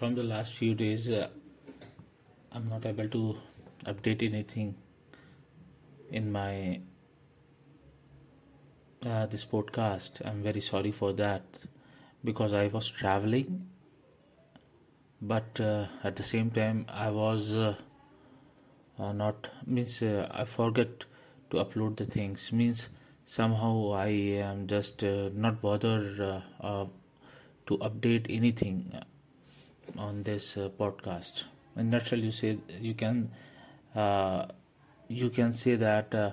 from the last few days, uh, I'm not able to update anything in my uh, this podcast. I'm very sorry for that because I was traveling, but uh, at the same time I was uh, uh, not means uh, I forget to upload the things means somehow I am just not bother to update anything on this uh, podcast. In nutshell, you say you can uh, you can say that uh,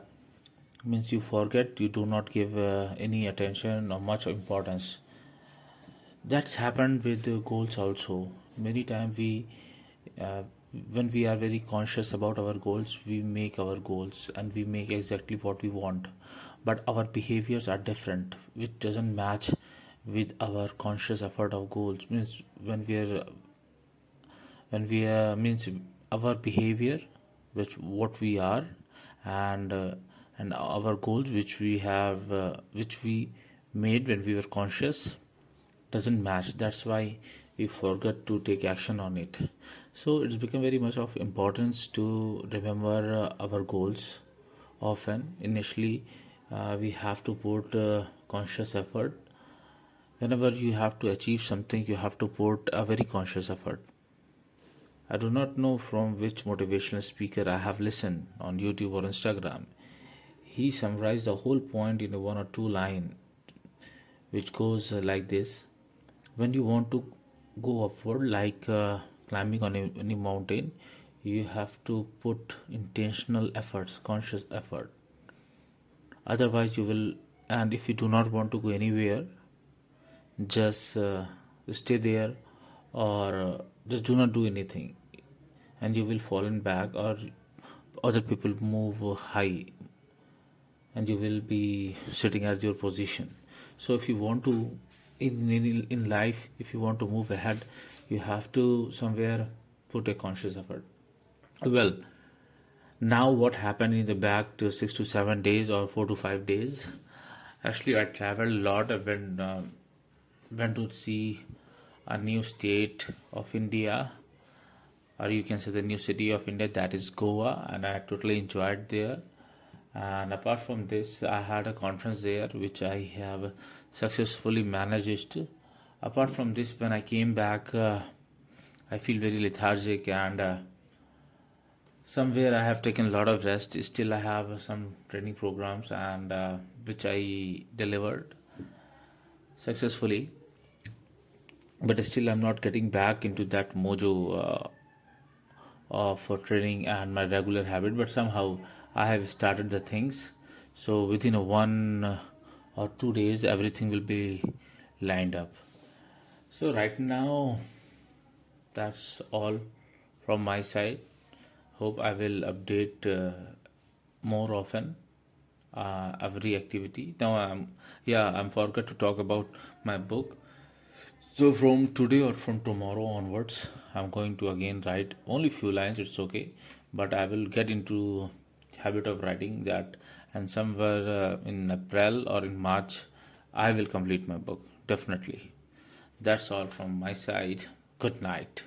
means you forget, you do not give uh, any attention or much importance. That's happened with the goals also. Many times we uh, when we are very conscious about our goals, we make our goals and we make exactly what we want. But our behaviors are different, which doesn't match with our conscious effort of goals. Means when we are when we uh, means our behavior which what we are and uh, and our goals which we have uh, which we made when we were conscious doesn't match. That's why we forgot to take action on it. So it's become very much of importance to remember uh, our goals often. Initially uh, we have to put uh, conscious effort. Whenever you have to achieve something you have to put a very conscious effort I do not know from which motivational speaker I have listened on YouTube or Instagram. He summarized the whole point in one or two line, which goes like this: When you want to go upward, like uh, climbing on a, any mountain, you have to put intentional efforts, conscious effort. Otherwise, you will. And if you do not want to go anywhere, just uh, stay there or uh, just do not do anything. And you will fall in back or other people move high. And you will be sitting at your position. So if you want to in, in in life if you want to move ahead you have to somewhere put a conscious effort. Well now what happened in the back to six to seven days or four to five days? Actually i traveled a lot. I went uh, went to see a new state of india or you can say the new city of India, that is Goa, and I totally enjoyed there. And apart from this, I had a conference there which I have successfully managed. Apart from this, when I came back, uh, I feel very lethargic and uh, somewhere I have taken a lot of rest. Still, I have some training programs and uh, which I delivered successfully, but still, I'm not getting back into that mojo uh, of training and my regular habit. But somehow i have started the things. So within one or two days everything will be lined up. So right now that's all from my side. Hope i will update uh, more often uh, every activity. Now i'm yeah i'm forgot to talk about my book so from today or from tomorrow onwards, I'm going to again write only few lines. It's okay, but I will get into habit of writing that, and somewhere uh, in April or in March, I will complete my book definitely. That's all from my side. Good night.